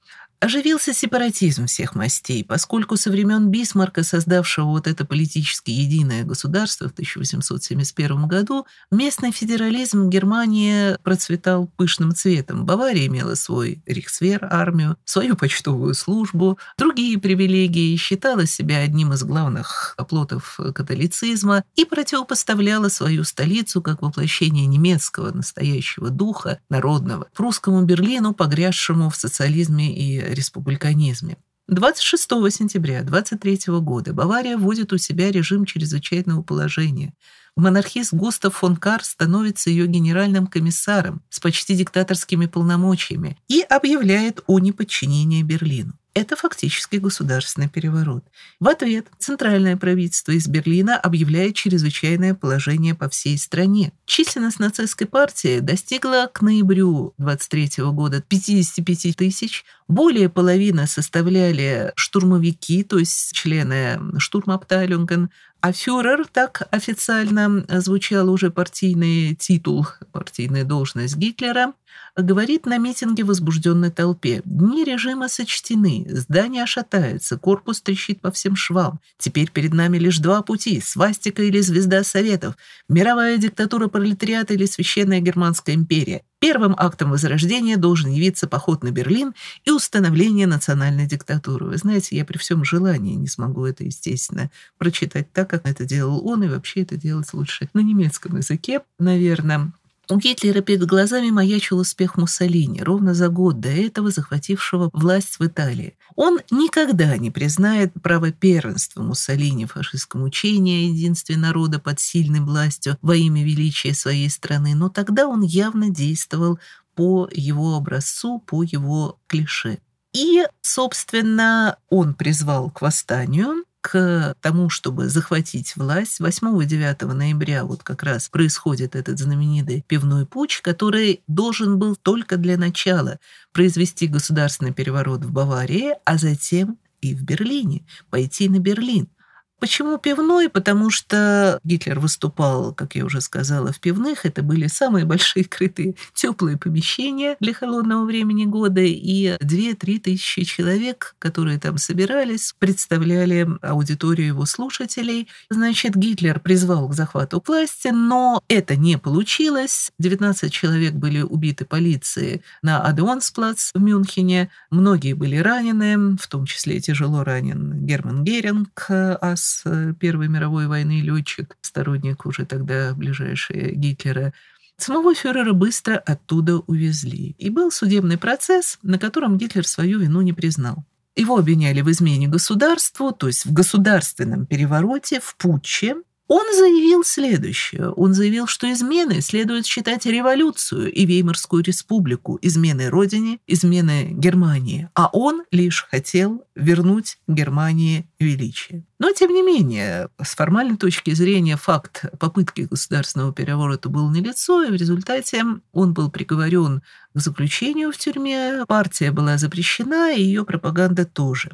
Speaker 2: Оживился сепаратизм всех мастей, поскольку со времен Бисмарка, создавшего вот это политически единое государство в 1871 году, местный федерализм Германии процветал пышным цветом. Бавария имела свой рейхсвер, армию, свою почтовую службу, другие привилегии, считала себя одним из главных оплотов католицизма и противопоставляла свою столицу как воплощение немецкого настоящего духа, народного, прусскому Берлину, погрязшему в социализме и республиканизме. 26 сентября 23 года Бавария вводит у себя режим чрезвычайного положения. Монархист Густав фон Кар становится ее генеральным комиссаром с почти диктаторскими полномочиями и объявляет о неподчинении Берлину. Это фактически государственный переворот. В ответ центральное правительство из Берлина объявляет чрезвычайное положение по всей стране. Численность нацистской партии достигла к ноябрю 23 года 55 тысяч, Более половины составляли штурмовики, то есть члены штурмабтайлюнген, а фюрер, так официально звучал уже партийный титул, партийная должность Гитлера, говорит на митинге возбужденной толпе. Дни режима сочтены, здание шатается, корпус трещит по всем швам. Теперь перед нами лишь два пути – свастика или звезда Советов, мировая диктатура пролетариата или священная Германская империя. Первым актом возрождения должен явиться поход на Берлин и установление национальной диктатуры. Вы знаете, я при всем желании не смогу это, естественно, прочитать так, как это делал он, и вообще это делать лучше на немецком языке, наверное. У Гитлера перед глазами маячил успех Муссолини, ровно за год до этого захватившего власть в Италии. Он никогда не признает право первенства Муссолини в фашистском учении о единстве народа под сильной властью во имя величия своей страны, но тогда он явно действовал по его образцу, по его клише. И, собственно, он призвал к восстанию, к тому, чтобы захватить власть, 8 и 9 ноября вот как раз происходит этот знаменитый пивной путь, который должен был только для начала произвести государственный переворот в Баварии, а затем и в Берлине, пойти на Берлин – Почему пивной? Потому что Гитлер выступал, как я уже сказала, в пивных. Это были самые большие крытые теплые помещения для холодного времени года. И 2-3 тысячи человек, которые там собирались, представляли аудиторию его слушателей. Значит, Гитлер призвал к захвату власти, но это не получилось. 19 человек были убиты полицией на Адеонсплац в Мюнхене. Многие были ранены, в том числе тяжело ранен Герман Геринг, ас Э, Первой мировой войны летчик, сторонник уже тогда ближайший Гитлера. Самого фюрера быстро оттуда увезли. И был судебный процесс, на котором Гитлер свою вину не признал. Его обвиняли в измене государству, то есть в государственном перевороте, в путче, он заявил следующее. Он заявил, что изменой следует считать революцию и Веймарскую республику, изменой родине, изменой Германии. А он лишь хотел вернуть Германии величие. Но, тем не менее, с формальной точки зрения факт попытки государственного переворота был налицо, и в результате он был приговорен к заключению в тюрьме, партия была запрещена, и ее пропаганда тоже.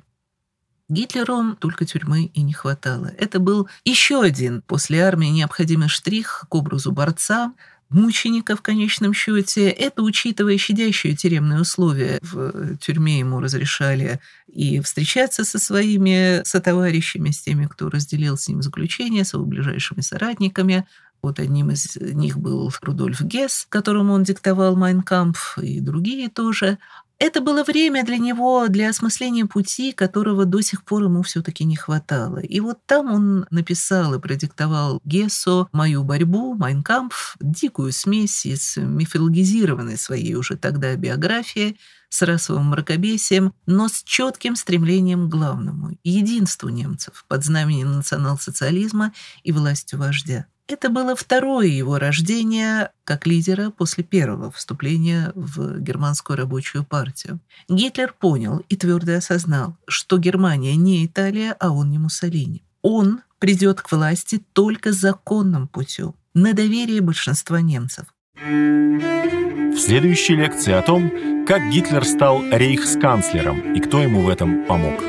Speaker 2: Гитлеру только тюрьмы и не хватало. Это был еще один после армии необходимый штрих к образу борца, мученика в конечном счете. Это, учитывая щадящие тюремные условия, в тюрьме ему разрешали и встречаться со своими сотоварищами, с теми, кто разделил с ним заключение, с его ближайшими соратниками. Вот одним из них был Рудольф Гесс, которому он диктовал «Майнкампф», и другие тоже. Это было время для него, для осмысления пути, которого до сих пор ему все-таки не хватало. И вот там он написал и продиктовал Гессо «Мою борьбу», «Майнкампф», дикую смесь из мифологизированной своей уже тогда биографии, с расовым мракобесием, но с четким стремлением к главному – единству немцев под знаменем национал-социализма и властью вождя. Это было второе его рождение как лидера после первого вступления в германскую рабочую партию. Гитлер понял и твердо осознал, что Германия не Италия, а он не Муссолини. Он придет к власти только законным путем, на доверие большинства немцев.
Speaker 1: В следующей лекции о том, как Гитлер стал рейхсканцлером и кто ему в этом помог.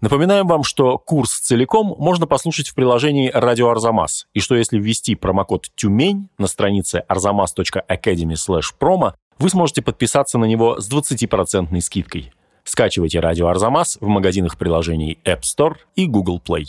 Speaker 1: Напоминаем вам, что курс целиком можно послушать в приложении «Радио Арзамас», и что если ввести промокод «Тюмень» на странице arzamas.academy promo, вы сможете подписаться на него с 20% скидкой. Скачивайте «Радио Арзамас» в магазинах приложений App Store и Google Play.